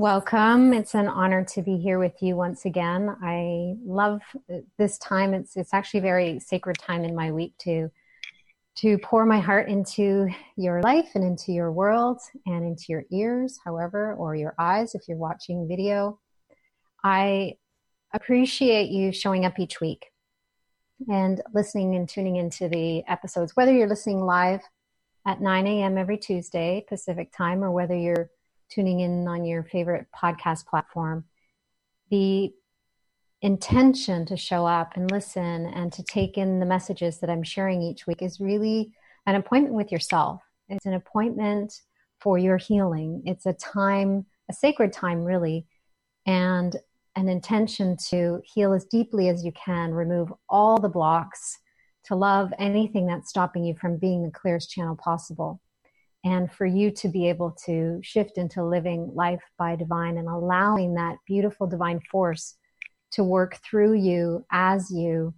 Welcome. It's an honor to be here with you once again. I love this time. It's it's actually a very sacred time in my week to to pour my heart into your life and into your world and into your ears, however, or your eyes if you're watching video. I appreciate you showing up each week and listening and tuning into the episodes, whether you're listening live at 9 a.m. every Tuesday Pacific time or whether you're tuning in on your favorite podcast platform. The intention to show up and listen and to take in the messages that I'm sharing each week is really an appointment with yourself. It's an appointment for your healing. It's a time, a sacred time, really, and an intention to heal as deeply as you can, remove all the blocks, to love anything that's stopping you from being the clearest channel possible. And for you to be able to shift into living life by divine and allowing that beautiful divine force to work through you as you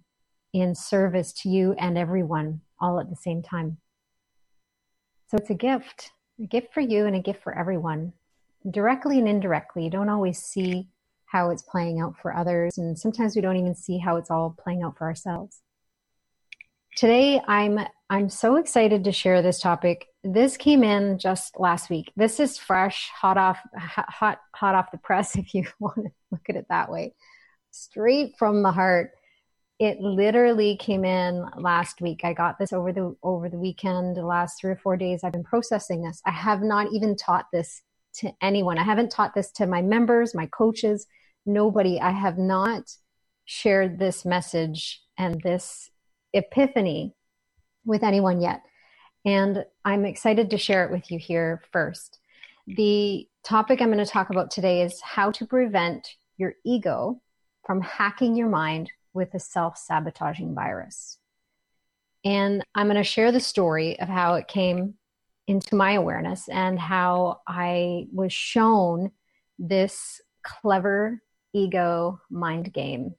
in service to you and everyone all at the same time. So it's a gift, a gift for you and a gift for everyone, directly and indirectly. You don't always see how it's playing out for others, and sometimes we don't even see how it's all playing out for ourselves. Today, I'm I'm so excited to share this topic. This came in just last week. This is fresh, hot off hot hot off the press, if you want to look at it that way straight from the heart. It literally came in last week. I got this over the over the weekend, the last three or four days. I've been processing this. I have not even taught this to anyone. I haven't taught this to my members, my coaches, nobody. I have not shared this message and this epiphany with anyone yet. And I'm excited to share it with you here first. The topic I'm going to talk about today is how to prevent your ego from hacking your mind with a self sabotaging virus. And I'm going to share the story of how it came into my awareness and how I was shown this clever ego mind game.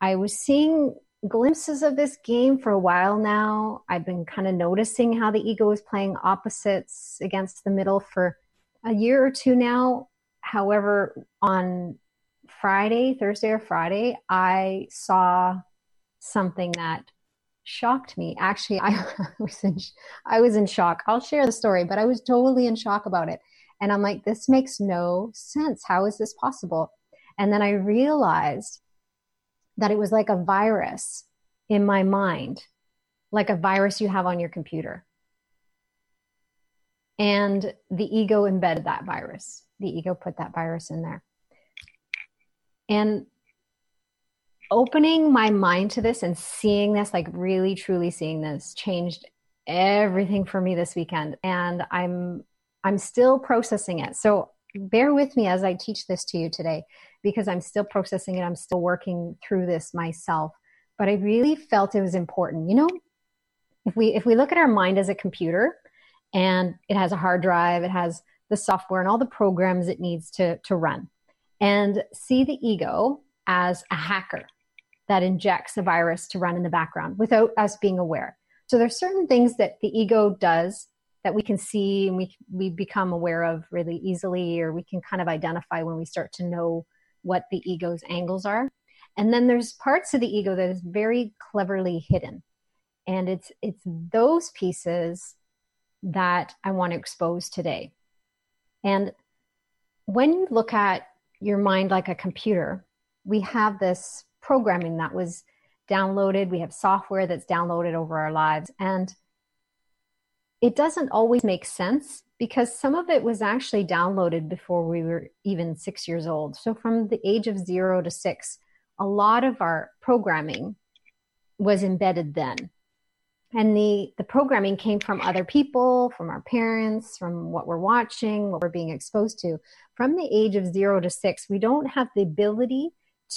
I was seeing glimpses of this game for a while now. I've been kind of noticing how the ego is playing opposites against the middle for a year or two now. However, on Friday, Thursday or Friday, I saw something that shocked me. Actually, I was in I was in shock. I'll share the story, but I was totally in shock about it. And I'm like, this makes no sense. How is this possible? And then I realized that it was like a virus in my mind, like a virus you have on your computer. And the ego embedded that virus. The ego put that virus in there. And opening my mind to this and seeing this, like really truly seeing this, changed everything for me this weekend. And I'm I'm still processing it. So bear with me as I teach this to you today because I'm still processing it. I'm still working through this myself. But I really felt it was important. You know, if we if we look at our mind as a computer and it has a hard drive, it has the software and all the programs it needs to to run and see the ego as a hacker that injects a virus to run in the background without us being aware. So there's certain things that the ego does that we can see and we we become aware of really easily or we can kind of identify when we start to know what the ego's angles are. And then there's parts of the ego that is very cleverly hidden. And it's it's those pieces that I want to expose today. And when you look at your mind like a computer. We have this programming that was downloaded, we have software that's downloaded over our lives, and it doesn't always make sense because some of it was actually downloaded before we were even six years old. So, from the age of zero to six, a lot of our programming was embedded then. and the the programming came from other people from our parents from what we're watching what we're being exposed to from the age of 0 to 6 we don't have the ability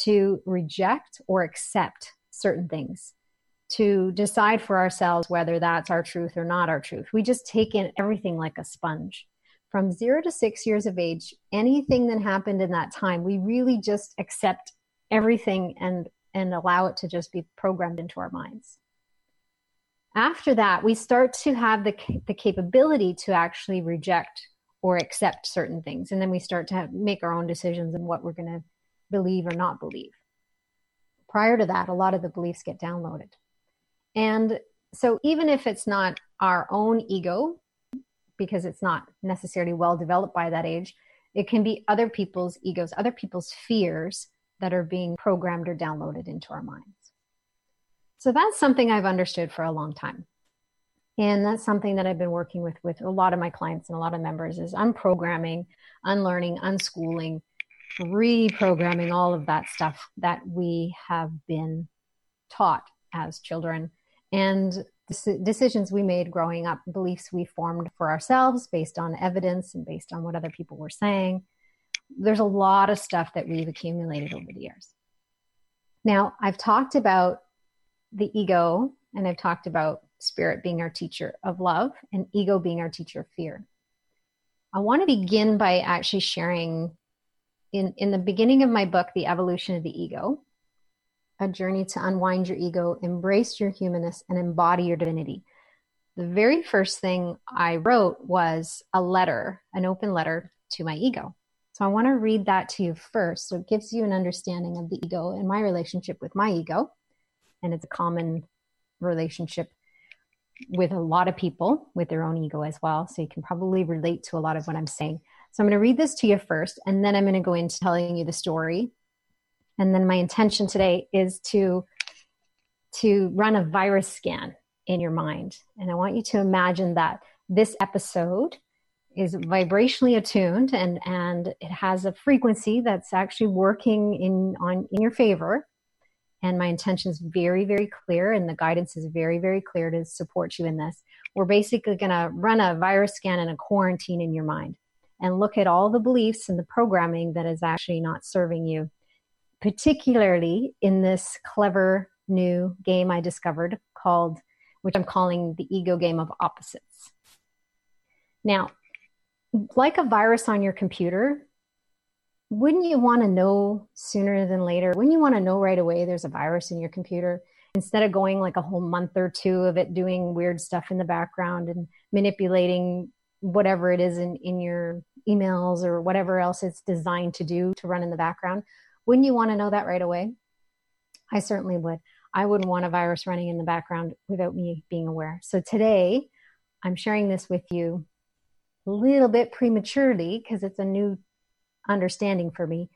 to reject or accept certain things to decide for ourselves whether that's our truth or not our truth we just take in everything like a sponge from 0 to 6 years of age anything that happened in that time we really just accept everything and and allow it to just be programmed into our minds after that, we start to have the, the capability to actually reject or accept certain things. And then we start to have, make our own decisions on what we're going to believe or not believe. Prior to that, a lot of the beliefs get downloaded. And so, even if it's not our own ego, because it's not necessarily well developed by that age, it can be other people's egos, other people's fears that are being programmed or downloaded into our minds. So that's something I've understood for a long time. And that's something that I've been working with with a lot of my clients and a lot of members is unprogramming, unlearning, unschooling, reprogramming all of that stuff that we have been taught as children and decisions we made growing up, beliefs we formed for ourselves based on evidence and based on what other people were saying. There's a lot of stuff that we've accumulated over the years. Now, I've talked about the ego, and I've talked about spirit being our teacher of love and ego being our teacher of fear. I want to begin by actually sharing in, in the beginning of my book, The Evolution of the Ego, a journey to unwind your ego, embrace your humanness, and embody your divinity. The very first thing I wrote was a letter, an open letter to my ego. So I want to read that to you first. So it gives you an understanding of the ego and my relationship with my ego and it's a common relationship with a lot of people with their own ego as well. So you can probably relate to a lot of what I'm saying. So I'm going to read this to you first, and then I'm going to go into telling you the story. And then my intention today is to to run a virus scan in your mind. And I want you to imagine that this episode is vibrationally attuned and and it has a frequency that's actually working in on in your favor. And my intention is very very clear and the guidance is very very clear to support you in this. We're basically going to run a virus scan and a quarantine in your mind and look at all the beliefs and the programming that is actually not serving you particularly in this clever new game i discovered called which i'm calling the ego game of opposites now like a virus on your computer wouldn't you want to know sooner than later? Wouldn't you want to know right away there's a virus in your computer instead of going like a whole month or two of it doing weird stuff in the background and manipulating whatever it is in, in your emails or whatever else it's designed to do to run in the background? Wouldn't you want to know that right away? I certainly would. I wouldn't want a virus running in the background without me being aware. So today, I'm sharing this with you a little bit prematurely because it's a new understanding for me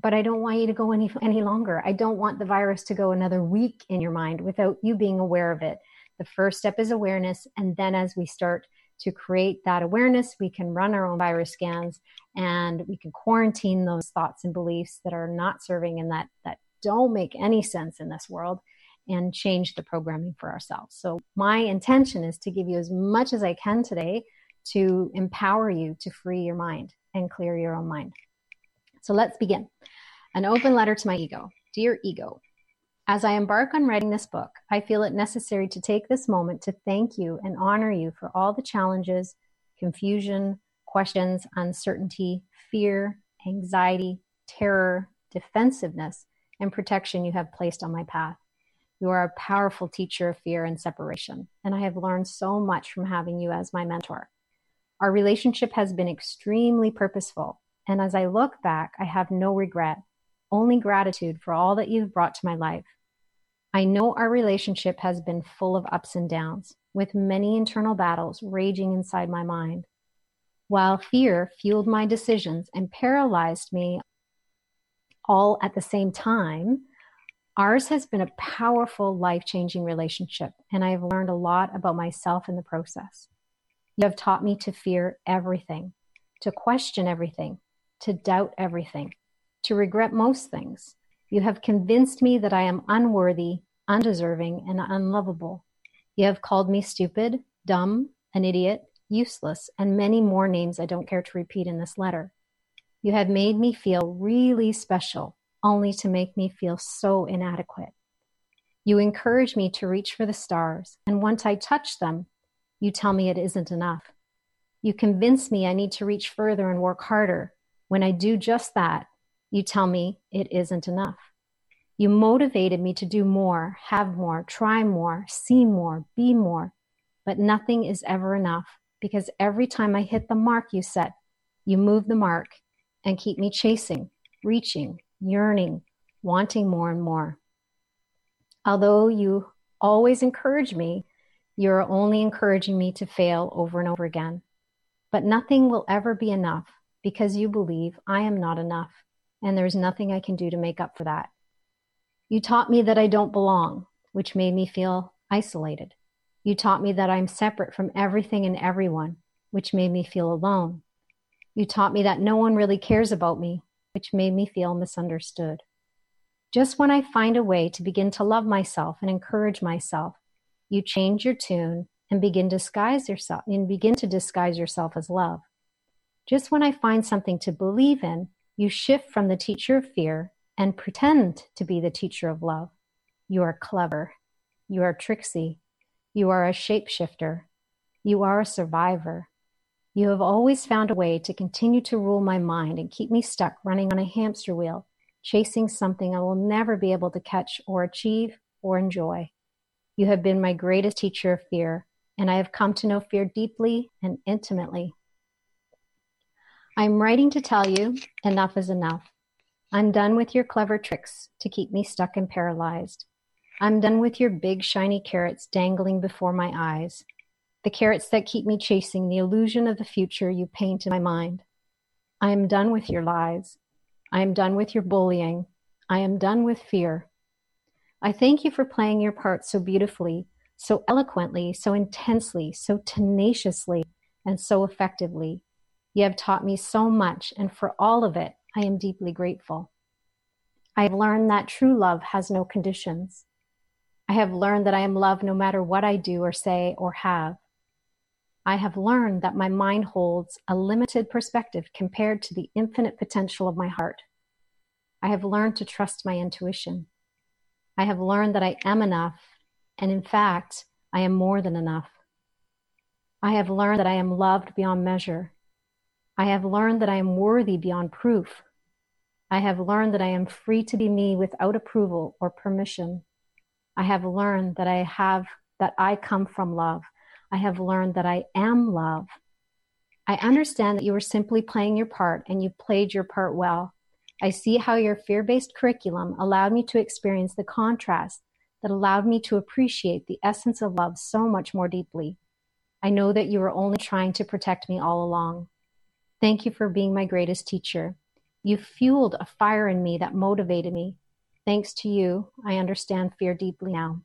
but I don't want you to go any any longer. I don't want the virus to go another week in your mind without you being aware of it. The first step is awareness, and then as we start to create that awareness, we can run our own virus scans and we can quarantine those thoughts and beliefs that are not serving and that that don't make any sense in this world and change the programming for ourselves. So my intention is to give you as much as I can today to empower you to free your mind and clear your own mind. So let's begin. An open letter to my ego. Dear ego, as I embark on writing this book, I feel it necessary to take this moment to thank you and honor you for all the challenges, confusion, questions, uncertainty, fear, anxiety, terror, defensiveness, and protection you have placed on my path. You are a powerful teacher of fear and separation, and I have learned so much from having you as my mentor. Our relationship has been extremely purposeful, and as I look back, I have no regret, only gratitude for all that you've brought to my life. I know our relationship has been full of ups and downs, with many internal battles raging inside my mind. While fear fueled my decisions and paralyzed me all at the same time, ours has been a powerful, life changing relationship, and I have learned a lot about myself in the process. You have taught me to fear everything, to question everything, to doubt everything, to regret most things. You have convinced me that I am unworthy, undeserving, and unlovable. You have called me stupid, dumb, an idiot, useless, and many more names I don't care to repeat in this letter. You have made me feel really special, only to make me feel so inadequate. You encourage me to reach for the stars, and once I touch them, you tell me it isn't enough. You convince me I need to reach further and work harder. When I do just that, you tell me it isn't enough. You motivated me to do more, have more, try more, see more, be more. But nothing is ever enough because every time I hit the mark you set, you move the mark and keep me chasing, reaching, yearning, wanting more and more. Although you always encourage me, you're only encouraging me to fail over and over again. But nothing will ever be enough because you believe I am not enough and there's nothing I can do to make up for that. You taught me that I don't belong, which made me feel isolated. You taught me that I'm separate from everything and everyone, which made me feel alone. You taught me that no one really cares about me, which made me feel misunderstood. Just when I find a way to begin to love myself and encourage myself, you change your tune and begin disguise yourself and begin to disguise yourself as love. Just when I find something to believe in, you shift from the teacher of fear and pretend to be the teacher of love. You are clever. You are tricksy. You are a shapeshifter. You are a survivor. You have always found a way to continue to rule my mind and keep me stuck running on a hamster wheel, chasing something I will never be able to catch or achieve or enjoy. You have been my greatest teacher of fear, and I have come to know fear deeply and intimately. I'm writing to tell you enough is enough. I'm done with your clever tricks to keep me stuck and paralyzed. I'm done with your big shiny carrots dangling before my eyes, the carrots that keep me chasing the illusion of the future you paint in my mind. I am done with your lies. I am done with your bullying. I am done with fear. I thank you for playing your part so beautifully, so eloquently, so intensely, so tenaciously, and so effectively. You have taught me so much, and for all of it, I am deeply grateful. I have learned that true love has no conditions. I have learned that I am loved no matter what I do or say or have. I have learned that my mind holds a limited perspective compared to the infinite potential of my heart. I have learned to trust my intuition. I have learned that I am enough, and in fact, I am more than enough. I have learned that I am loved beyond measure. I have learned that I am worthy beyond proof. I have learned that I am free to be me without approval or permission. I have learned that I have that I come from love. I have learned that I am love. I understand that you were simply playing your part and you played your part well. I see how your fear based curriculum allowed me to experience the contrast that allowed me to appreciate the essence of love so much more deeply. I know that you were only trying to protect me all along. Thank you for being my greatest teacher. You fueled a fire in me that motivated me. Thanks to you, I understand fear deeply now.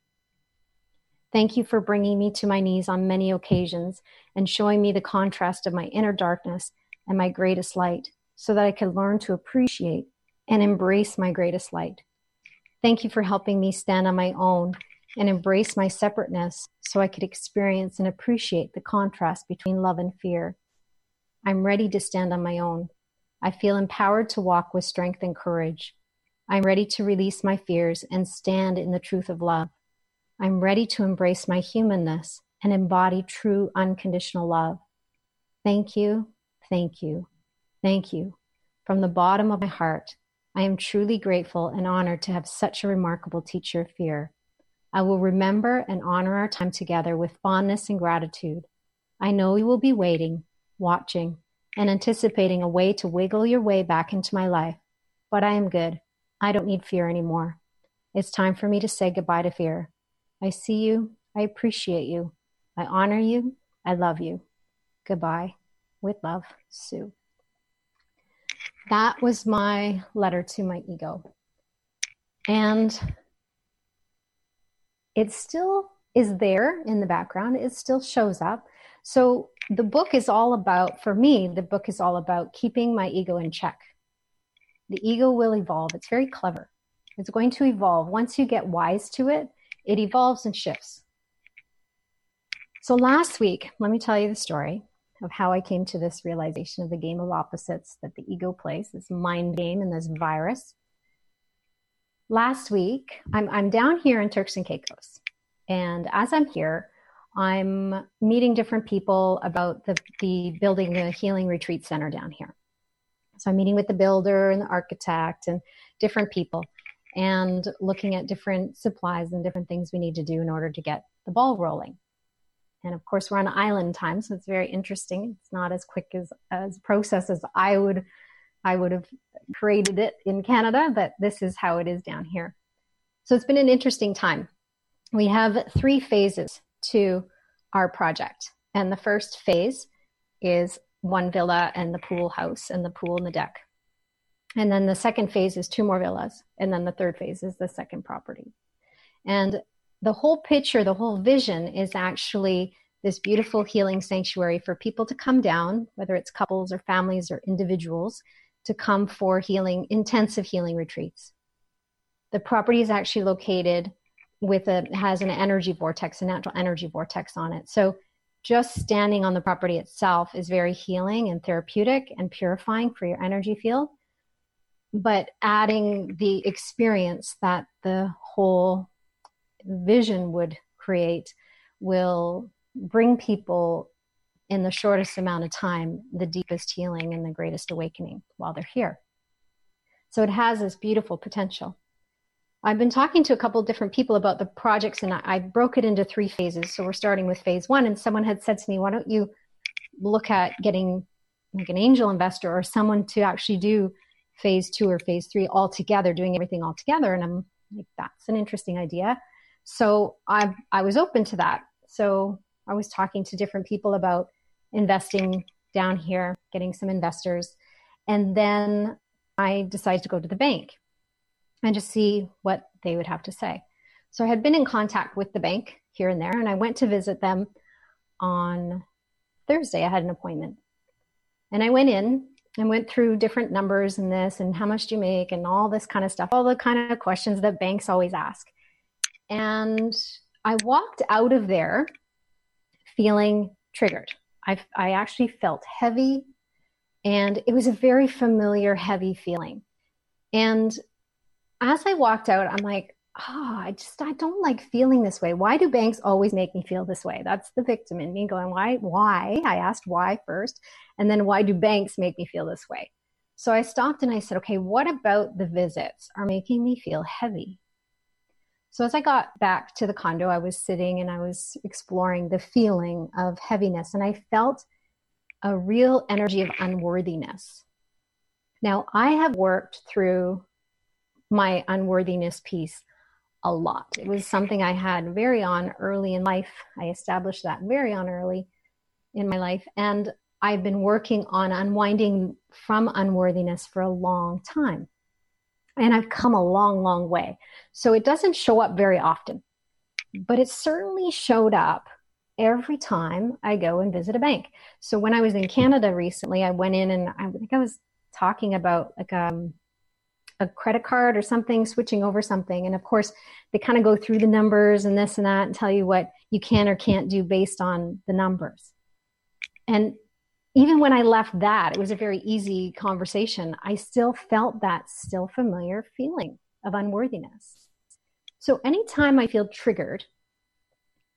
Thank you for bringing me to my knees on many occasions and showing me the contrast of my inner darkness and my greatest light so that I could learn to appreciate and embrace my greatest light. Thank you for helping me stand on my own and embrace my separateness so I could experience and appreciate the contrast between love and fear. I'm ready to stand on my own. I feel empowered to walk with strength and courage. I'm ready to release my fears and stand in the truth of love. I'm ready to embrace my humanness and embody true unconditional love. Thank you, thank you, thank you. From the bottom of my heart, I am truly grateful and honored to have such a remarkable teacher of fear. I will remember and honor our time together with fondness and gratitude. I know you will be waiting, watching, and anticipating a way to wiggle your way back into my life. But I am good. I don't need fear anymore. It's time for me to say goodbye to fear. I see you. I appreciate you. I honor you. I love you. Goodbye. With love, Sue. That was my letter to my ego. And it still is there in the background, it still shows up. So the book is all about, for me, the book is all about keeping my ego in check. The ego will evolve. It's very clever. It's going to evolve. Once you get wise to it, it evolves and shifts. So last week, let me tell you the story of how I came to this realization of the game of opposites that the ego plays, this mind game and this virus. Last week, I'm, I'm down here in Turks and Caicos. And as I'm here, I'm meeting different people about the, the building the healing retreat center down here. So I'm meeting with the builder and the architect and different people and looking at different supplies and different things we need to do in order to get the ball rolling. And of course, we're on island time, so it's very interesting. It's not as quick as as process as I would I would have created it in Canada, but this is how it is down here. So it's been an interesting time. We have three phases to our project. And the first phase is one villa and the pool house and the pool and the deck. And then the second phase is two more villas. And then the third phase is the second property. And the whole picture, the whole vision is actually this beautiful healing sanctuary for people to come down, whether it's couples or families or individuals, to come for healing, intensive healing retreats. The property is actually located with a has an energy vortex, a natural energy vortex on it. So just standing on the property itself is very healing and therapeutic and purifying for your energy field. But adding the experience that the whole vision would create will bring people in the shortest amount of time the deepest healing and the greatest awakening while they're here. So it has this beautiful potential. I've been talking to a couple different people about the projects and I, I broke it into three phases. So we're starting with phase one and someone had said to me, why don't you look at getting like an angel investor or someone to actually do phase two or phase three all together, doing everything all together. And I'm like, that's an interesting idea. So I I was open to that. So I was talking to different people about investing down here, getting some investors, and then I decided to go to the bank and just see what they would have to say. So I had been in contact with the bank here and there, and I went to visit them on Thursday. I had an appointment. And I went in and went through different numbers and this and how much do you make and all this kind of stuff, all the kind of questions that banks always ask. And I walked out of there feeling triggered. I, I actually felt heavy, and it was a very familiar, heavy feeling. And as I walked out, I'm like, oh, I just I don't like feeling this way. Why do banks always make me feel this way? That's the victim in me going, why? Why? I asked why first, and then why do banks make me feel this way? So I stopped and I said, okay, what about the visits are making me feel heavy? So as I got back to the condo, I was sitting and I was exploring the feeling of heaviness, and I felt a real energy of unworthiness. Now, I have worked through my unworthiness piece a lot. It was something I had very on early in life. I established that very on early in my life. And I've been working on unwinding from unworthiness for a long time and I've come a long, long way. So it doesn't show up very often, but it certainly showed up every time I go and visit a bank. So when I was in Canada recently, I went in and I think I was talking about like um, a credit card or something, switching over something. And of course, they kind of go through the numbers and this and that and tell you what you can or can't do based on the numbers. And even when I left that, it was a very easy conversation. I still felt that still familiar feeling of unworthiness. So anytime I feel triggered,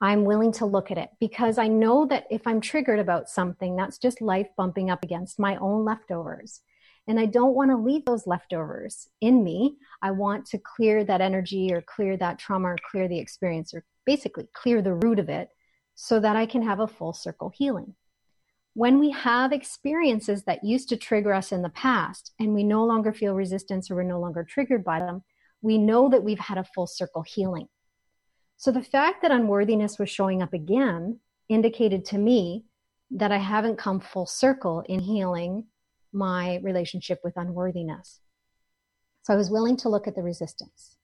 I'm willing to look at it because I know that if I'm triggered about something, that's just life bumping up against my own leftovers. And I don't want to leave those leftovers in me. I want to clear that energy or clear that trauma or clear the experience or basically clear the root of it so that I can have a full circle healing when we have experiences that used to trigger us in the past and we no longer feel resistance or we're no longer triggered by them, we know that we've had a full circle healing. So the fact that unworthiness was showing up again indicated to me that I haven't come full circle in healing my relationship with unworthiness. So I was willing to look at the resistance.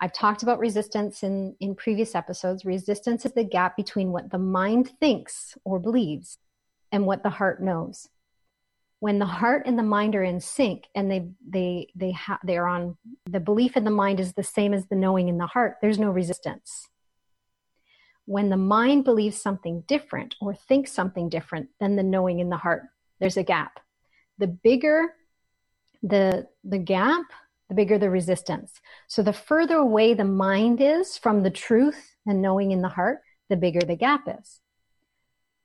I've talked about resistance in, in previous episodes. Resistance is the gap between what the mind thinks or believes and what the heart knows. When the heart and the mind are in sync and they they they ha- they're on the belief in the mind is the same as the knowing in the heart, there's no resistance. when the mind believes something different or thinks something different than the knowing in the heart. There's a gap. The bigger the the gap, the bigger the resistance. So the further away the mind is from the truth and knowing in the heart, the bigger the gap is.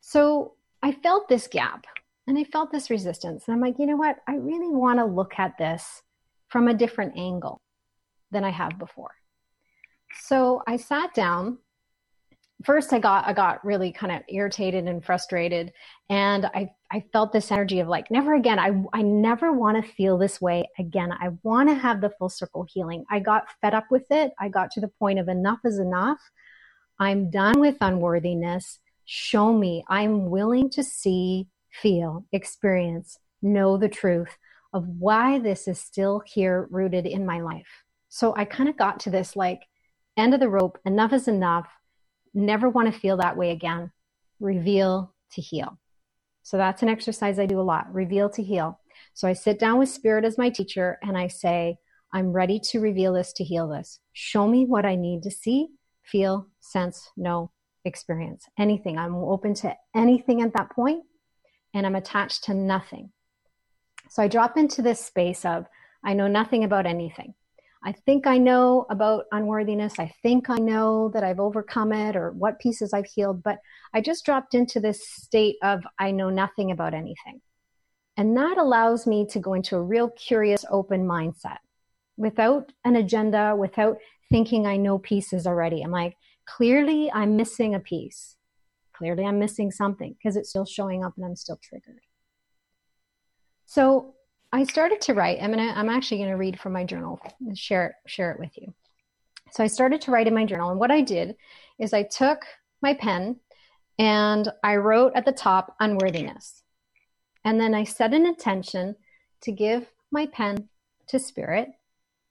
So I felt this gap and I felt this resistance. And I'm like, you know what? I really want to look at this from a different angle than I have before. So I sat down. First, I got I got really kind of irritated and frustrated, and I I felt this energy of like never again. I I never want to feel this way again. I want to have the full circle healing. I got fed up with it. I got to the point of enough is enough. I'm done with unworthiness. Show me. I'm willing to see, feel, experience, know the truth of why this is still here rooted in my life. So I kind of got to this like end of the rope, enough is enough. Never want to feel that way again. Reveal to heal. So that's an exercise I do a lot. Reveal to heal. So I sit down with spirit as my teacher and I say, I'm ready to reveal this to heal this. Show me what I need to see, feel, sense, know, experience. Anything. I'm open to anything at that point and I'm attached to nothing. So I drop into this space of, I know nothing about anything. I think I know about unworthiness. I think I know that I've overcome it or what pieces I've healed, but I just dropped into this state of I know nothing about anything. And that allows me to go into a real curious, open mindset without an agenda, without thinking I know pieces already. I'm like, clearly I'm missing a piece. Clearly I'm missing something because it's still showing up and I'm still triggered. So I started to write. I'm gonna. I'm actually gonna read from my journal and share it. Share it with you. So I started to write in my journal, and what I did is I took my pen and I wrote at the top unworthiness, and then I set an intention to give my pen to spirit,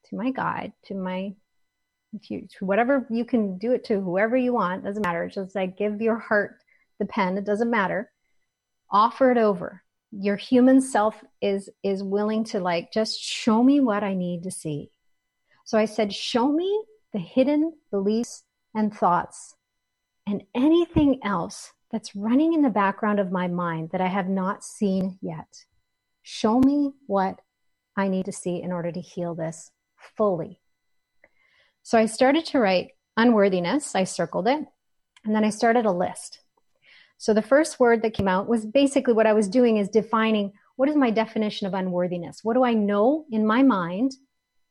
to my guide, to my to, whatever you can do it to whoever you want. Doesn't matter. It's just like give your heart the pen. It doesn't matter. Offer it over your human self is is willing to like just show me what i need to see. So i said show me the hidden beliefs and thoughts and anything else that's running in the background of my mind that i have not seen yet. Show me what i need to see in order to heal this fully. So i started to write unworthiness. I circled it. And then i started a list so the first word that came out was basically what I was doing is defining what is my definition of unworthiness? What do I know in my mind?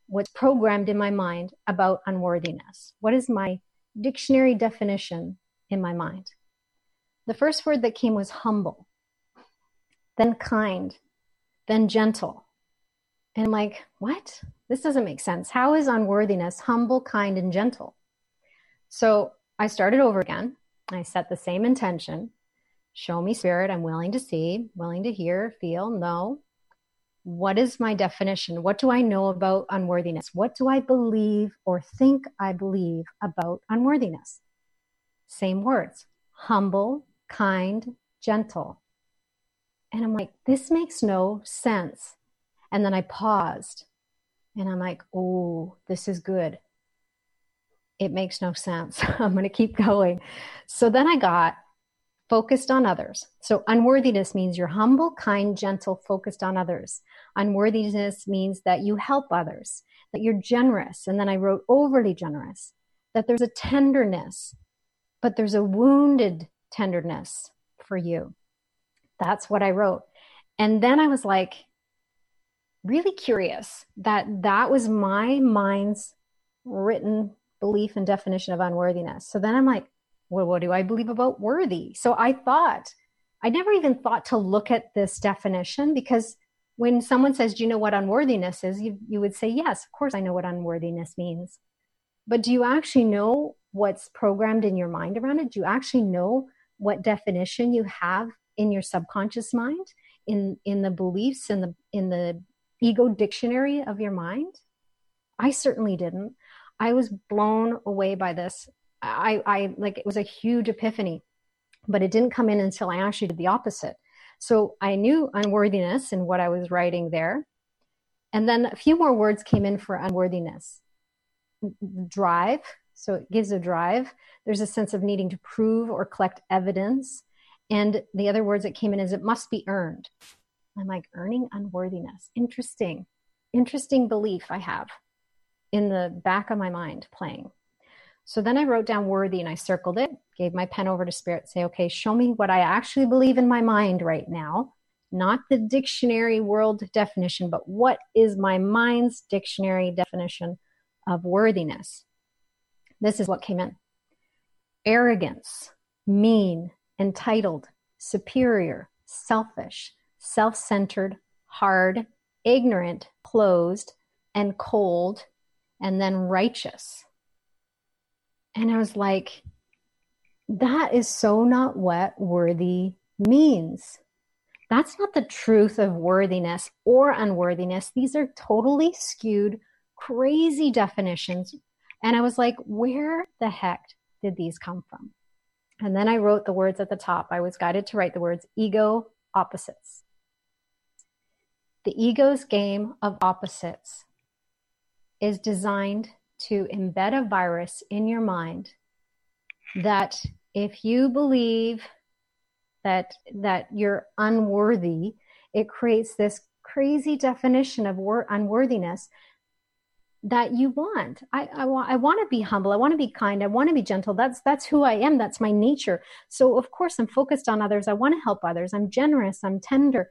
What's programmed in my mind about unworthiness? What is my dictionary definition in my mind? The first word that came was humble, then kind, then gentle. And I'm like, what? This doesn't make sense. How is unworthiness humble, kind, and gentle? So I started over again. I set the same intention. Show me spirit. I'm willing to see willing to hear feel know. What is my definition? What do i know about unworthiness? What do i believe or think i believe about unworthiness? Same words humble kind gentle. And i'm like this makes no sense. And then i paused and i'm like oh this is good it makes no sense i'm going to keep going so then i got focused on others. So unworthiness means you're humble, kind, gentle, focused on others. Unworthiness means that you help others, that you're generous. And then I wrote overly generous, that there's a tenderness, but there's a wounded tenderness for you. That's what I wrote. And then I was like, really curious that that was my mind's written belief and definition of unworthiness. So then I'm like, well, what do I believe about worthy? So I thought, I never even thought to look at this definition because when someone says, Do you know what unworthiness is? You, you would say, Yes, of course I know what unworthiness means. But do you actually know what's programmed in your mind around it? Do you actually know what definition you have in your subconscious mind, in, in the beliefs, in the, in the ego dictionary of your mind? I certainly didn't. I was blown away by this I, I like it was a huge epiphany, but it didn't come in until I actually did the opposite. So I knew unworthiness in what I was writing there. And then a few more words came in for unworthiness drive, So it gives a drive. There's a sense of needing to prove or collect evidence. And the other words that came in is it must be earned. I'm like, earning unworthiness. Interesting. Interesting belief I have in the back of my mind playing. So then I wrote down worthy and I circled it, gave my pen over to spirit, say, okay, show me what I actually believe in my mind right now, not the dictionary world definition, but what is my mind's dictionary definition of worthiness? This is what came in arrogance, mean, entitled, superior, selfish, self centered, hard, ignorant, closed, and cold, and then righteous. And I was like, that is so not what worthy means. That's not the truth of worthiness or unworthiness. These are totally skewed, crazy definitions. And I was like, where the heck did these come from? And then I wrote the words at the top. I was guided to write the words ego opposites. The ego's game of opposites is designed to embed a virus in your mind that if you believe that that you're unworthy, it creates this crazy definition of wor- unworthiness that you want. I, I want I want to be humble. I want to be kind. I want to be gentle. That's that's who I am. That's my nature. So of course I'm focused on others. I want to help others. I'm generous. I'm tender.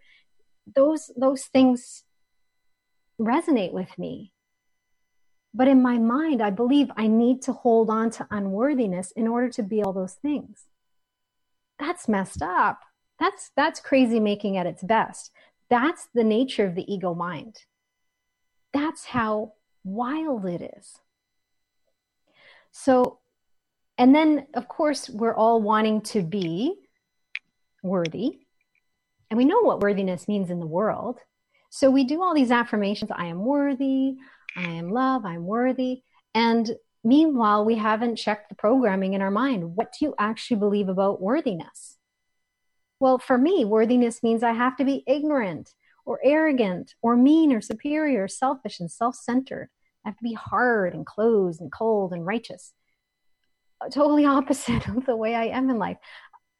Those those things resonate with me. But in my mind, I believe I need to hold on to unworthiness in order to be all those things. That's messed up. That's, that's crazy making at its best. That's the nature of the ego mind. That's how wild it is. So, and then of course, we're all wanting to be worthy. And we know what worthiness means in the world. So we do all these affirmations I am worthy, I am love, I'm worthy. And meanwhile, we haven't checked the programming in our mind. What do you actually believe about worthiness? Well, for me, worthiness means I have to be ignorant or arrogant or mean or superior, selfish and self centered. I have to be hard and closed and cold and righteous. Uh, totally opposite of the way I am in life.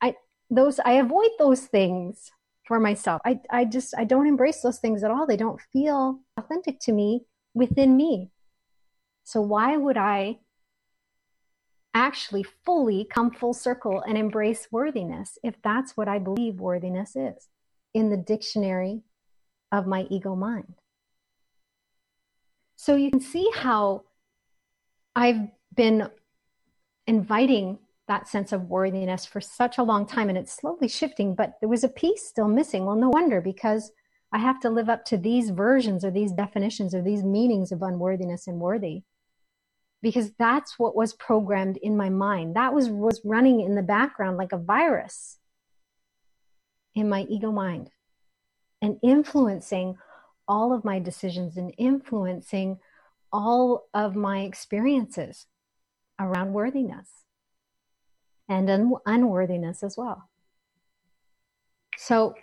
I those I avoid those things for myself. I, I just I don't embrace those things at all. They don't feel authentic to me within me. So, why would I actually fully come full circle and embrace worthiness if that's what I believe worthiness is in the dictionary of my ego mind? So, you can see how I've been inviting that sense of worthiness for such a long time and it's slowly shifting, but there was a piece still missing. Well, no wonder because I have to live up to these versions or these definitions or these meanings of unworthiness and worthy. Because that's what was programmed in my mind. That was, was running in the background like a virus in my ego mind and influencing all of my decisions and influencing all of my experiences around worthiness and un- unworthiness as well. So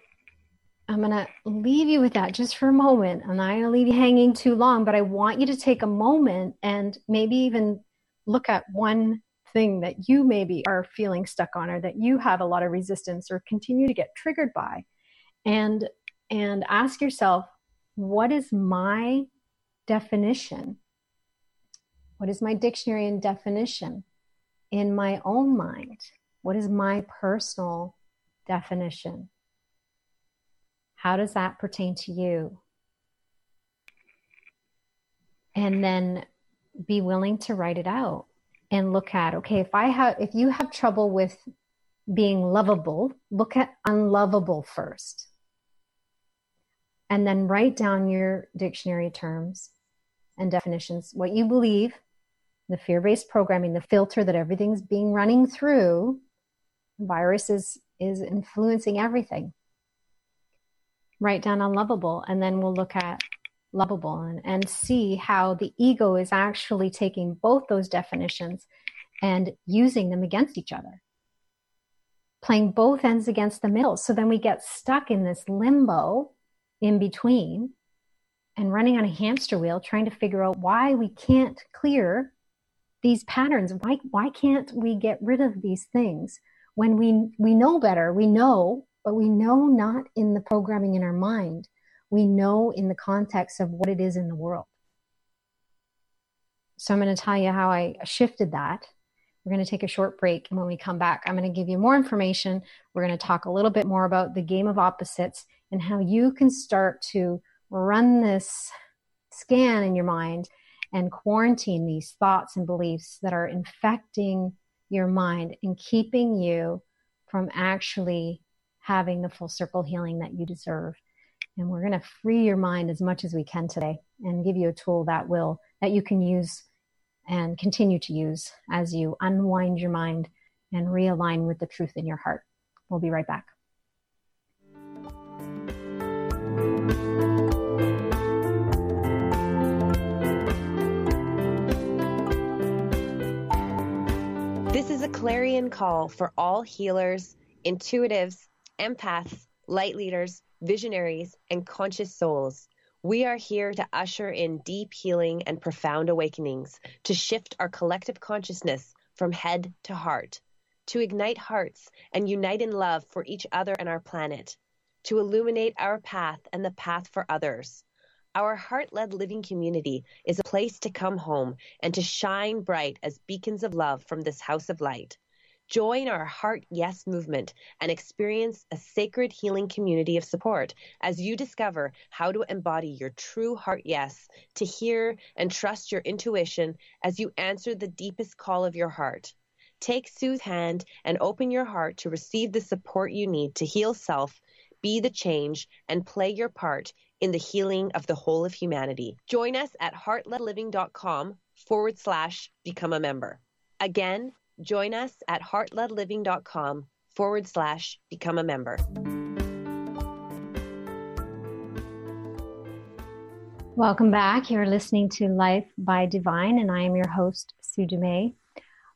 I'm going to leave you with that just for a moment. I'm not going to leave you hanging too long, but I want you to take a moment and maybe even look at one thing that you maybe are feeling stuck on or that you have a lot of resistance or continue to get triggered by. And and ask yourself what is my definition? What is my dictionary and definition in my own mind? What is my personal definition how does that pertain to you? And then be willing to write it out and look at okay, if I have if you have trouble with being lovable, look at unlovable first. And then write down your dictionary terms and definitions, what you believe, the fear based programming, the filter that everything's being running through. virus is, is influencing everything write down unlovable and then we'll look at lovable and, and see how the ego is actually taking both those definitions and using them against each other playing both ends against the middle so then we get stuck in this limbo in between and running on a hamster wheel trying to figure out why we can't clear these patterns. Why, why can't we get rid of these things when we, we know better? We know, but we know not in the programming in our mind. We know in the context of what it is in the world. So I'm going to tell you how I shifted that. We're going to take a short break. And when we come back, I'm going to give you more information. We're going to talk a little bit more about the game of opposites and how you can start to run this scan in your mind and quarantine these thoughts and beliefs that are infecting your mind and keeping you from actually having the full circle healing that you deserve. And we're going to free your mind as much as we can today and give you a tool that will that you can use and continue to use as you unwind your mind and realign with the truth in your heart. We'll be right back. This is a clarion call for all healers, intuitives, empaths, light leaders, visionaries, and conscious souls. We are here to usher in deep healing and profound awakenings, to shift our collective consciousness from head to heart, to ignite hearts and unite in love for each other and our planet, to illuminate our path and the path for others. Our heart led living community is a place to come home and to shine bright as beacons of love from this house of light. Join our Heart Yes movement and experience a sacred healing community of support as you discover how to embody your true heart yes, to hear and trust your intuition as you answer the deepest call of your heart. Take Sue's hand and open your heart to receive the support you need to heal self, be the change, and play your part in the healing of the whole of humanity. Join us at heartledliving.com forward slash become a member. Again, join us at heartledliving.com forward slash become a member. Welcome back. You're listening to Life by Divine, and I am your host, Sue Dumais.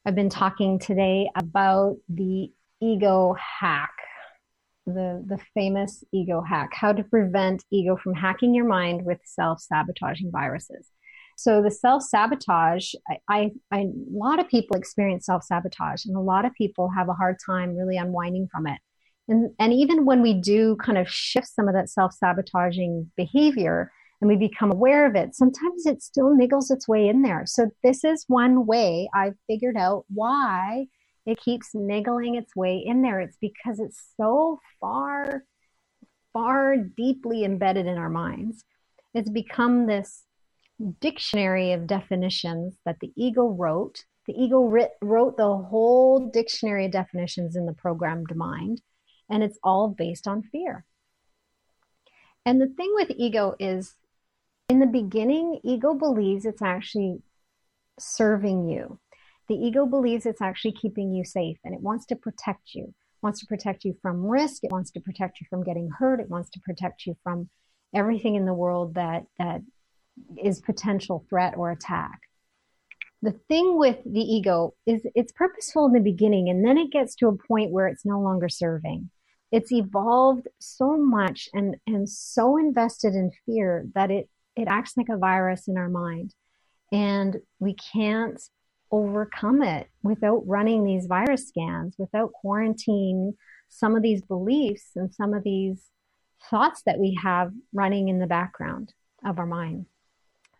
I've been talking today about the ego hack the, the famous ego hack, how to prevent ego from hacking your mind with self-sabotaging viruses. So the self-sabotage, I, I, I, a lot of people experience self-sabotage and a lot of people have a hard time really unwinding from it. And, and even when we do kind of shift some of that self-sabotaging behavior and we become aware of it, sometimes it still niggles its way in there. So this is one way I've figured out why it keeps niggling its way in there. It's because it's so far, far deeply embedded in our minds. It's become this dictionary of definitions that the ego wrote. The ego writ, wrote the whole dictionary of definitions in the programmed mind, and it's all based on fear. And the thing with ego is, in the beginning, ego believes it's actually serving you the ego believes it's actually keeping you safe and it wants to protect you. It wants to protect you from risk. It wants to protect you from getting hurt. It wants to protect you from everything in the world that, that is potential threat or attack. The thing with the ego is it's purposeful in the beginning and then it gets to a point where it's no longer serving. It's evolved so much and, and so invested in fear that it, it acts like a virus in our mind. And we can't overcome it without running these virus scans, without quarantining some of these beliefs and some of these thoughts that we have running in the background of our mind.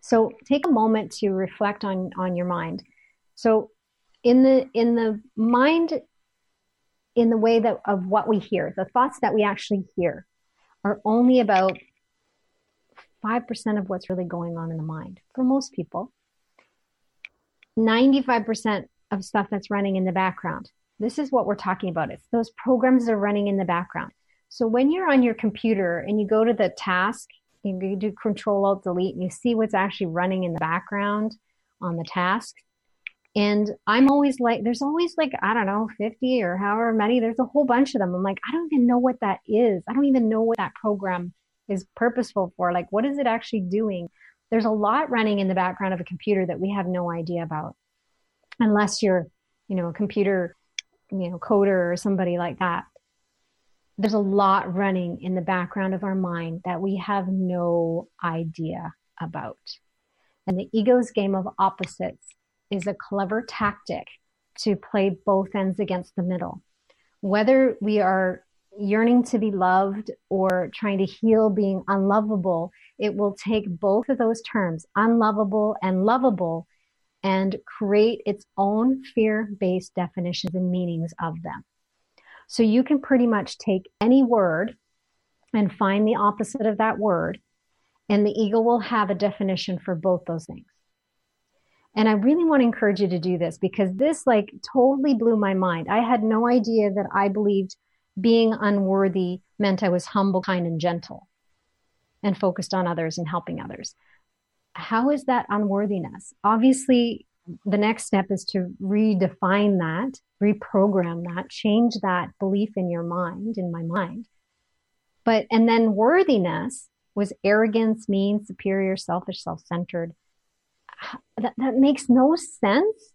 So take a moment to reflect on, on your mind. So in the in the mind in the way that of what we hear, the thoughts that we actually hear are only about 5% of what's really going on in the mind for most people. 95% of stuff that's running in the background. This is what we're talking about. It's those programs are running in the background. So when you're on your computer and you go to the task, you do control alt delete and you see what's actually running in the background on the task. And I'm always like, there's always like, I don't know, 50 or however many, there's a whole bunch of them. I'm like, I don't even know what that is. I don't even know what that program is purposeful for. Like, what is it actually doing? there's a lot running in the background of a computer that we have no idea about unless you're you know a computer you know coder or somebody like that there's a lot running in the background of our mind that we have no idea about and the ego's game of opposites is a clever tactic to play both ends against the middle. Whether we are yearning to be loved or trying to heal being unlovable, it will take both of those terms, unlovable and lovable, and create its own fear based definitions and meanings of them. So you can pretty much take any word and find the opposite of that word, and the ego will have a definition for both those things. And I really want to encourage you to do this because this like totally blew my mind. I had no idea that I believed being unworthy meant I was humble, kind, and gentle and focused on others and helping others. How is that unworthiness? Obviously, the next step is to redefine that, reprogram that, change that belief in your mind, in my mind. But, and then worthiness was arrogance, mean, superior, selfish, self centered. That, that makes no sense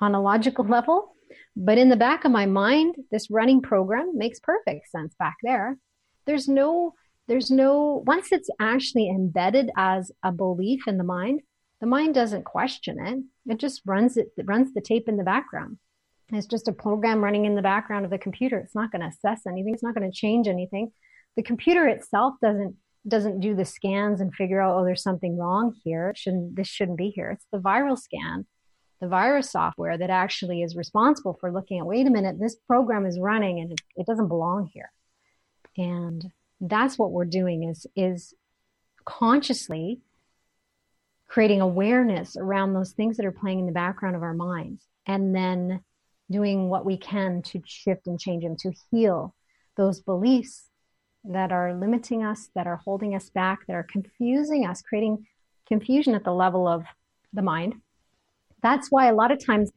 on a logical level. But in the back of my mind, this running program makes perfect sense back there. There's no, there's no, once it's actually embedded as a belief in the mind, the mind doesn't question it. It just runs it, it runs the tape in the background. It's just a program running in the background of the computer. It's not going to assess anything. It's not going to change anything. The computer itself doesn't doesn't do the scans and figure out, oh, there's something wrong here. It shouldn't this shouldn't be here. It's the viral scan the virus software that actually is responsible for looking at wait a minute this program is running and it, it doesn't belong here and that's what we're doing is is consciously creating awareness around those things that are playing in the background of our minds and then doing what we can to shift and change them to heal those beliefs that are limiting us that are holding us back that are confusing us creating confusion at the level of the mind that's why a lot of times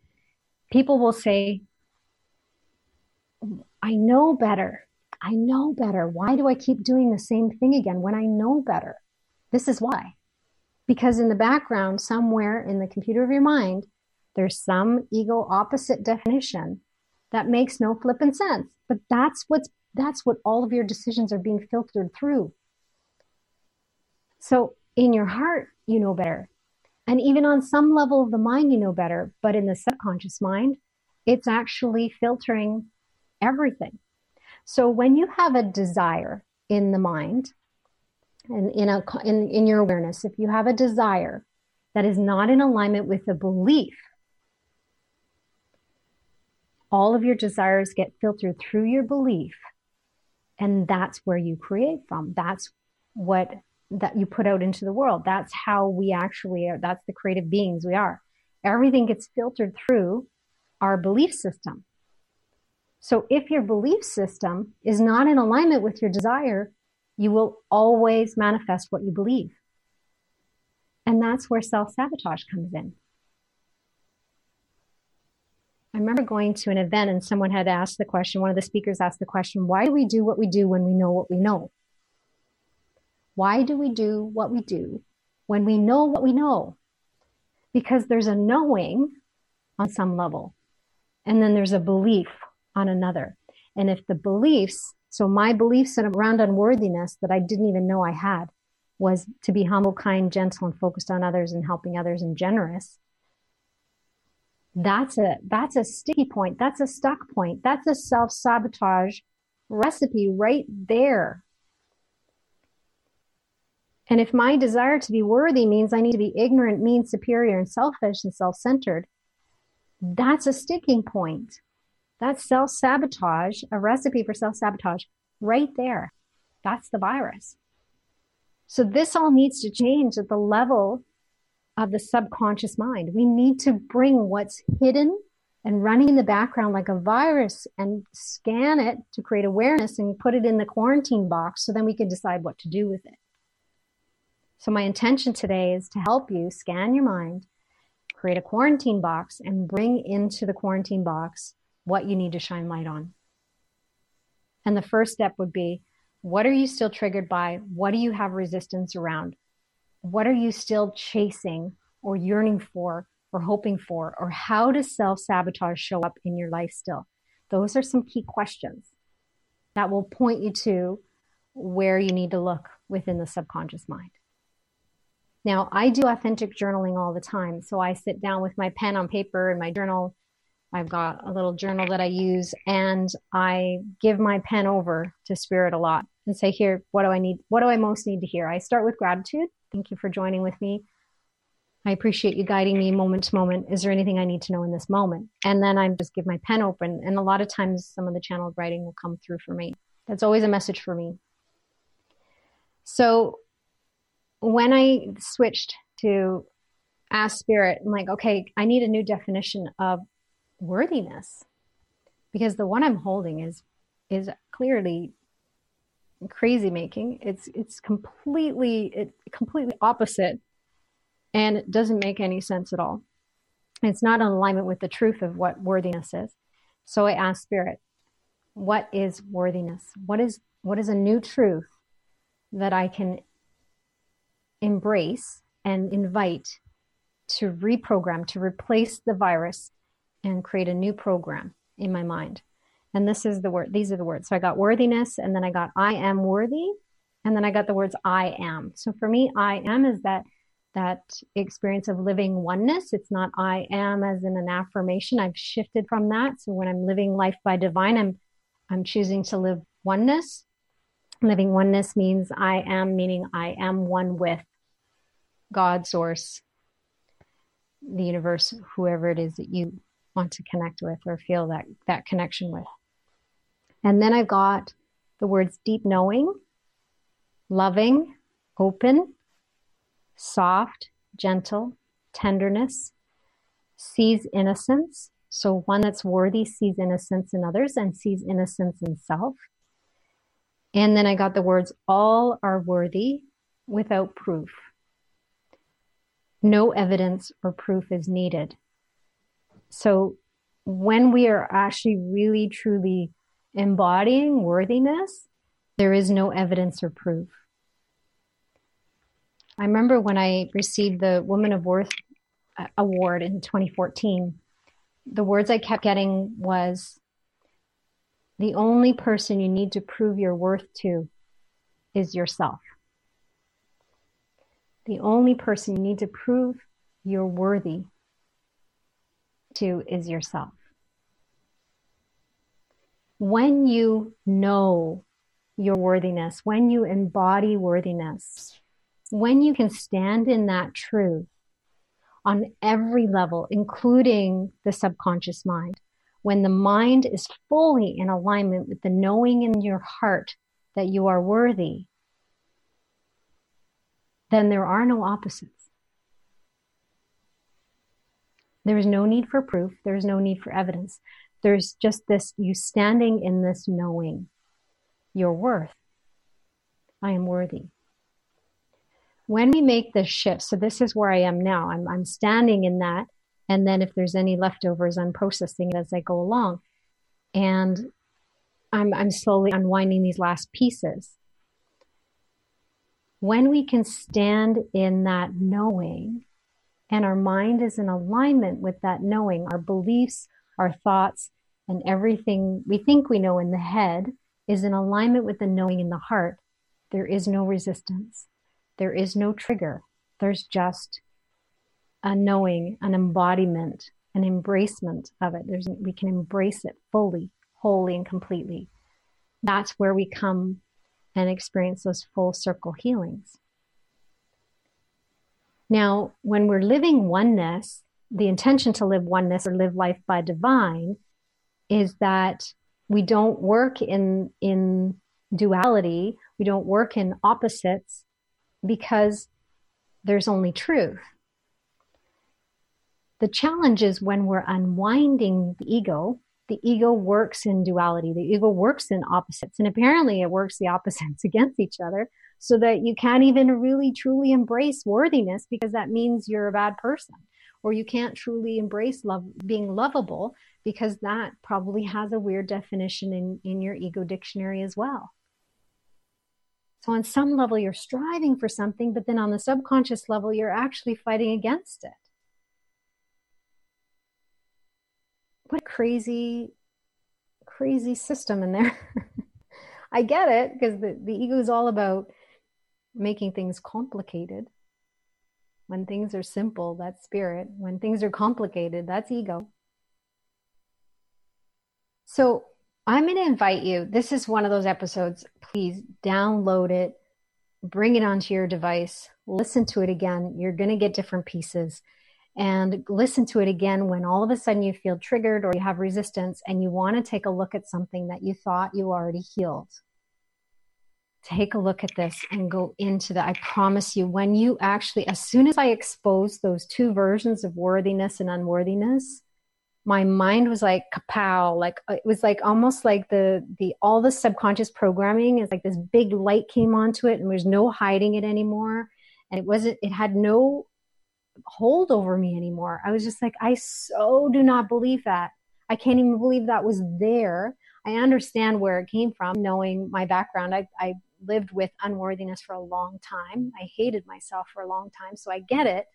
people will say, I know better. I know better. Why do I keep doing the same thing again when I know better? This is why. Because in the background, somewhere in the computer of your mind, there's some ego opposite definition that makes no flippant sense. But that's what's that's what all of your decisions are being filtered through. So in your heart, you know better. And even on some level of the mind, you know better, but in the subconscious mind, it's actually filtering everything. So when you have a desire in the mind and in a in, in your awareness, if you have a desire that is not in alignment with a belief, all of your desires get filtered through your belief. And that's where you create from. That's what that you put out into the world. That's how we actually are. That's the creative beings we are. Everything gets filtered through our belief system. So if your belief system is not in alignment with your desire, you will always manifest what you believe. And that's where self sabotage comes in. I remember going to an event and someone had asked the question, one of the speakers asked the question, why do we do what we do when we know what we know? Why do we do what we do when we know what we know? Because there's a knowing on some level, and then there's a belief on another. And if the beliefs, so my beliefs around unworthiness that I didn't even know I had was to be humble, kind, gentle, and focused on others and helping others and generous. That's a that's a sticky point. That's a stuck point. That's a self sabotage recipe right there and if my desire to be worthy means I need to be ignorant, mean, superior, and selfish and self centered, that's a sticking point. That's self sabotage, a recipe for self sabotage right there. That's the virus. So this all needs to change at the level of the subconscious mind. We need to bring what's hidden and running in the background like a virus and scan it to create awareness and put it in the quarantine box so then we can decide what to do with it. So my intention today is to help you scan your mind, create a quarantine box and bring into the quarantine box what you need to shine light on. And the first step would be, what are you still triggered by? What do you have resistance around? What are you still chasing or yearning for or hoping for? Or how does self sabotage show up in your life still? Those are some key questions that will point you to where you need to look within the subconscious mind. Now, I do authentic journaling all the time. So I sit down with my pen on paper and my journal. I've got a little journal that I use and I give my pen over to spirit a lot and say, here, what do I need? What do I most need to hear? I start with gratitude. Thank you for joining with me. I appreciate you guiding me moment to moment. Is there anything I need to know in this moment? And then I just give my pen open. And a lot of times some of the channeled writing will come through for me. That's always a message for me. So when I switched to ask spirit, I'm like, okay, I need a new definition of worthiness because the one I'm holding is is clearly crazy making. It's it's completely it completely opposite and it doesn't make any sense at all. It's not in alignment with the truth of what worthiness is. So I asked spirit, what is worthiness? What is what is a new truth that I can embrace and invite to reprogram, to replace the virus and create a new program in my mind. And this is the word, these are the words. So I got worthiness and then I got I am worthy. And then I got the words I am. So for me, I am is that that experience of living oneness. It's not I am as in an affirmation. I've shifted from that. So when I'm living life by divine, I'm I'm choosing to live oneness. Living oneness means I am, meaning I am one with God, source, the universe, whoever it is that you want to connect with or feel that, that connection with. And then I've got the words deep knowing, loving, open, soft, gentle, tenderness, sees innocence. So one that's worthy sees innocence in others and sees innocence in self. And then I got the words all are worthy without proof no evidence or proof is needed. So when we are actually really truly embodying worthiness, there is no evidence or proof. I remember when I received the Woman of Worth uh, award in 2014, the words I kept getting was the only person you need to prove your worth to is yourself. The only person you need to prove you're worthy to is yourself. When you know your worthiness, when you embody worthiness, when you can stand in that truth on every level, including the subconscious mind, when the mind is fully in alignment with the knowing in your heart that you are worthy, then there are no opposites. There is no need for proof. There is no need for evidence. There's just this, you standing in this knowing your worth. I am worthy. When we make this shift, so this is where I am now. I'm, I'm standing in that. And then if there's any leftovers, I'm processing it as I go along. And I'm, I'm slowly unwinding these last pieces when we can stand in that knowing and our mind is in alignment with that knowing, our beliefs, our thoughts, and everything we think we know in the head is in alignment with the knowing in the heart, there is no resistance. There is no trigger. There's just a knowing, an embodiment, an embracement of it. There's, we can embrace it fully, wholly, and completely. That's where we come and experience those full circle healings. Now, when we're living oneness, the intention to live oneness or live life by divine is that we don't work in, in duality, we don't work in opposites because there's only truth. The challenge is when we're unwinding the ego the ego works in duality. The ego works in opposites. And apparently it works the opposites against each other so that you can't even really truly embrace worthiness because that means you're a bad person. Or you can't truly embrace love, being lovable because that probably has a weird definition in, in your ego dictionary as well. So on some level, you're striving for something, but then on the subconscious level, you're actually fighting against it. what a crazy, crazy system in there. I get it because the, the ego is all about making things complicated. When things are simple, that's spirit. When things are complicated, that's ego. So I'm going to invite you. This is one of those episodes. Please download it, bring it onto your device, listen to it again. You're going to get different pieces. And listen to it again when all of a sudden you feel triggered or you have resistance and you want to take a look at something that you thought you already healed. Take a look at this and go into that. I promise you, when you actually, as soon as I exposed those two versions of worthiness and unworthiness, my mind was like kapow like it was like almost like the the all the subconscious programming is like this big light came onto it and there's no hiding it anymore. And it wasn't it had no hold over me anymore. I was just like i so do not believe that. I can't even believe that was there. I understand where it came from knowing my background. I, I lived with unworthiness for a long time i hated myself for a long time so i get it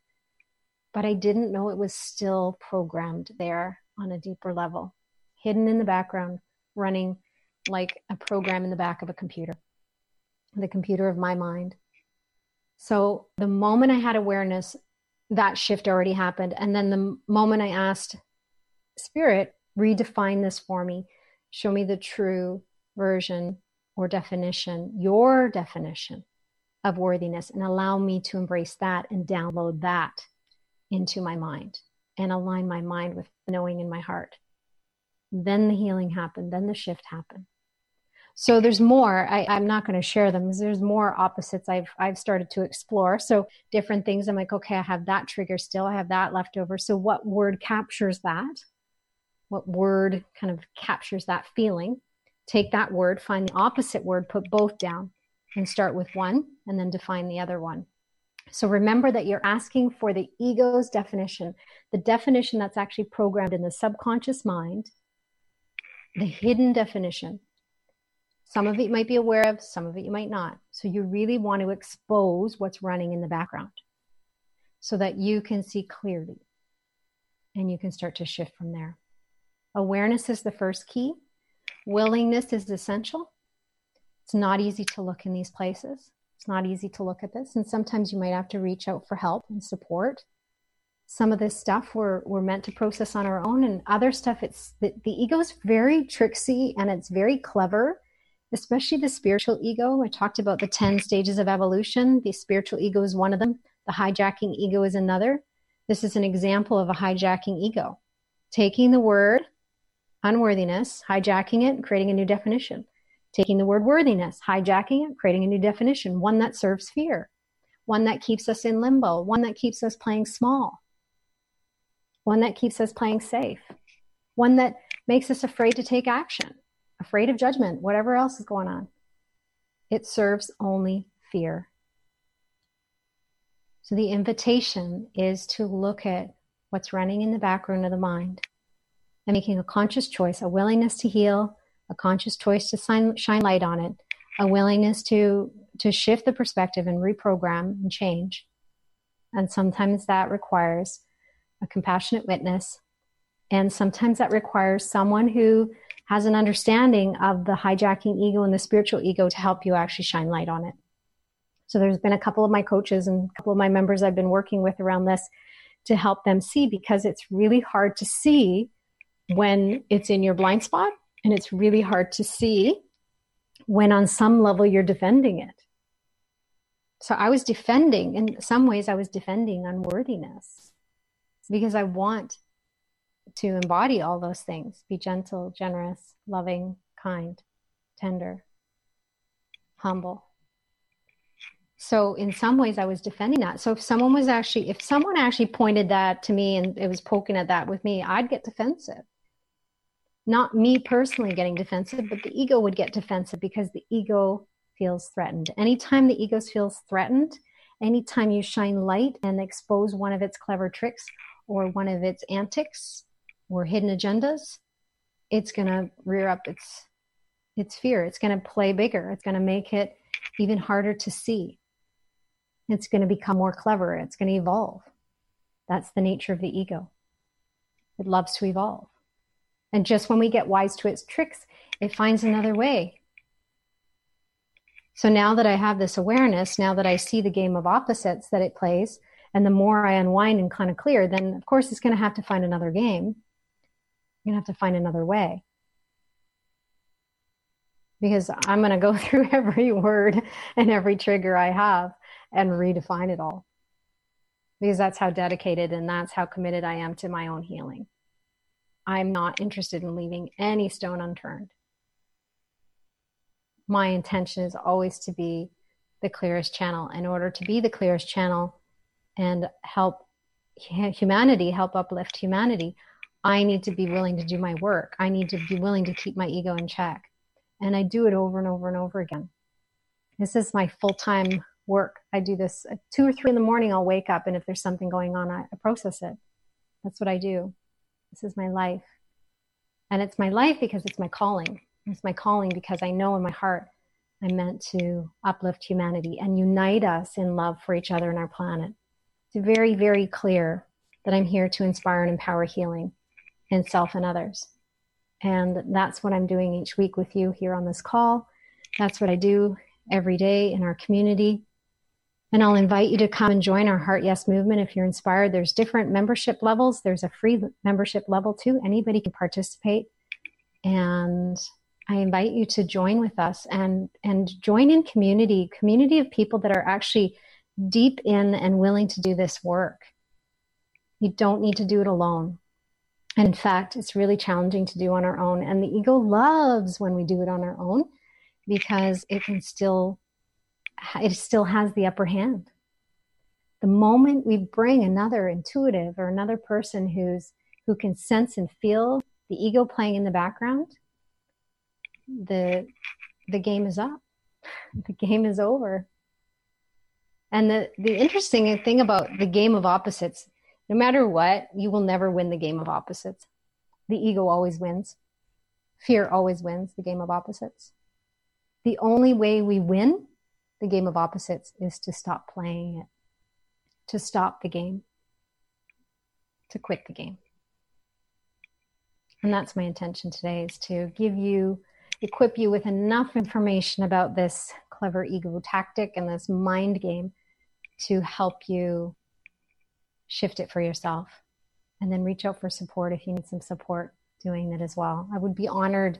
but i didn't know it was still programmed there on a deeper level, hidden in the background, running like a program in the back of a computer, the computer of my mind. So the moment I had awareness, that shift already happened. And then the moment I asked Spirit, redefine this for me, show me the true version or definition, your definition of worthiness, and allow me to embrace that and download that into my mind and align my mind with knowing in my heart. Then the healing happened, then the shift happened. So there's more. I, am not going to share them. There's more opposites I've I've started to explore. So different things. I'm like, okay, I have that trigger still. I have that left over. So what word captures that? What word kind of captures that feeling? Take that word, find the opposite word, put both down, and start with one, and then define the other one. So remember that you're asking for the ego's definition, the definition that's actually programmed in the subconscious mind, the hidden definition. Some of it you might be aware of, some of it you might not. So you really want to expose what's running in the background so that you can see clearly and you can start to shift from there. Awareness is the first key. Willingness is essential. It's not easy to look in these places. It's not easy to look at this, and sometimes you might have to reach out for help and support. Some of this stuff we're, we're meant to process on our own, and other stuff, it's the, the ego is very tricksy and it's very clever, especially the spiritual ego. I talked about the 10 stages of evolution. The spiritual ego is one of them, the hijacking ego is another. This is an example of a hijacking ego, taking the word unworthiness, hijacking it, creating a new definition taking the word worthiness, hijacking it, creating a new definition, one that serves fear, one that keeps us in limbo, one that keeps us playing small, one that keeps us playing safe, one that makes us afraid to take action, afraid of judgment, whatever else is going on. It serves only fear. So the invitation is to look at what's running in the background of the mind and making a conscious choice, a willingness to heal, a conscious choice to shine, shine light on it, a willingness to to shift the perspective and reprogram and change. And sometimes that requires a compassionate witness. And sometimes that requires someone who has an understanding of the hijacking ego and the spiritual ego to help you actually shine light on it. So there's been a couple of my coaches and a couple of my members I've been working with around this to help them see because it's really hard to see when it's in your blind spot and it's really hard to see when on some level you're defending it. So I was defending, in some ways, I was defending unworthiness because I want to embody all those things be gentle, generous, loving, kind, tender, humble. So in some ways I was defending that. So if someone was actually if someone actually pointed that to me and it was poking at that with me, I'd get defensive not me personally getting defensive, but the ego would get defensive because the ego feels threatened. Anytime the ego feels threatened, anytime you shine light and expose one of its clever tricks or one of its antics or hidden agendas, it's going to rear up its its fear. It's going to play bigger. It's going to make it even harder to see. It's going to become more clever. It's going to evolve. That's the nature of the ego. It loves to evolve. And just when we get wise to its tricks, it finds another way. So now that I have this awareness, now that I see the game of opposites that it plays, And the more I unwind and kind of clear, then of course it's going to have to find another game. You're going to have to find another way. Because I'm going to go through every word and every trigger I have and redefine it all. Because that's how dedicated and that's how committed I am to my own healing. I'm not interested in leaving any stone unturned. My intention is always to be the clearest channel. In order to be the clearest channel and help humanity, help uplift humanity, I need to be willing to do my work. I need to be willing to keep my ego in check. And I do it over and over and over again. This is my full time work. I do this at two or three in the morning. I'll wake up, and if there's something going on, I, I process it. That's what I do. This is my life. And it's my life because it's my calling. It's my calling because I know in my heart I'm meant to uplift humanity and unite us in love for each other and our planet. It's very, very clear that I'm here to inspire and empower healing in self and others. And that's what I'm doing each week with you here on this call. That's what I do every day in our community. And I'll invite you to come and join our Heart Yes movement if you're inspired. There's different membership levels. There's a free membership level too. Anybody can participate. And I invite you to join with us and, and join in community, community of people that are actually deep in and willing to do this work. You don't need to do it alone. And in fact, it's really challenging to do on our own. And the ego loves when we do it on our own because it can still, it still has the upper hand. The moment we bring another intuitive or another person who's, who can sense and feel the ego playing in the background, the, the game is up. The game is over. And the, the interesting thing about the game of opposites no matter what, you will never win the game of opposites. The ego always wins. Fear always wins the game of opposites. The only way we win the game of opposites is to stop playing it, to stop the game, to quit the game. And that's my intention today is to give you, equip you with enough information about this clever ego tactic and this mind game to help you shift it for yourself and then reach out for support if you need some support doing that as well. I would be honored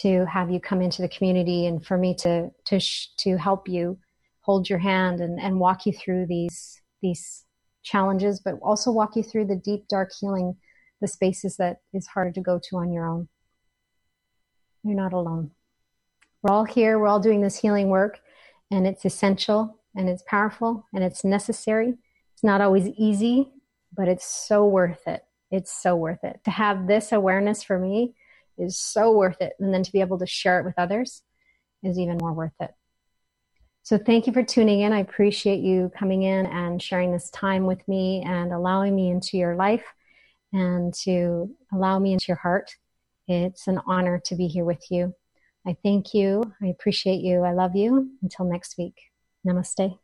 to have you come into the community and for me to to sh- to help you hold your hand and, and walk you through these these challenges, but also walk you through the deep dark healing, the spaces that is harder to go to on your own. You're not alone. We're all here. We're all doing this healing work, and it's essential and it's powerful and it's necessary It's not always easy, but it's so worth it. It's so worth it. To have this awareness for me is so worth it. And then to be able to share it with others is even more worth it. So thank you for tuning in. I appreciate you coming in and sharing this time with me and allowing me into your life and to allow me into your heart. It's an honor to be here with you. I thank you. I appreciate you. I love you. Until next week. Namaste.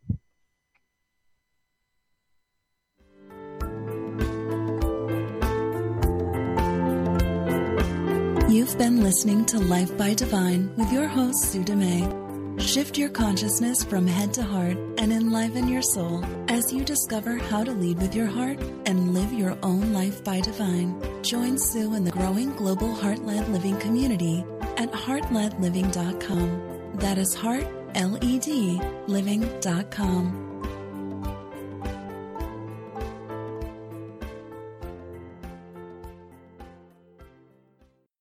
You've been listening to Life by Divine with your host, Sue Dumais. Shift your consciousness from head to heart and enliven your soul as you discover how to lead with your heart and live your own life by divine. Join Sue in the growing global heart led living community at heartledliving.com. That is heart, L E D, living.com.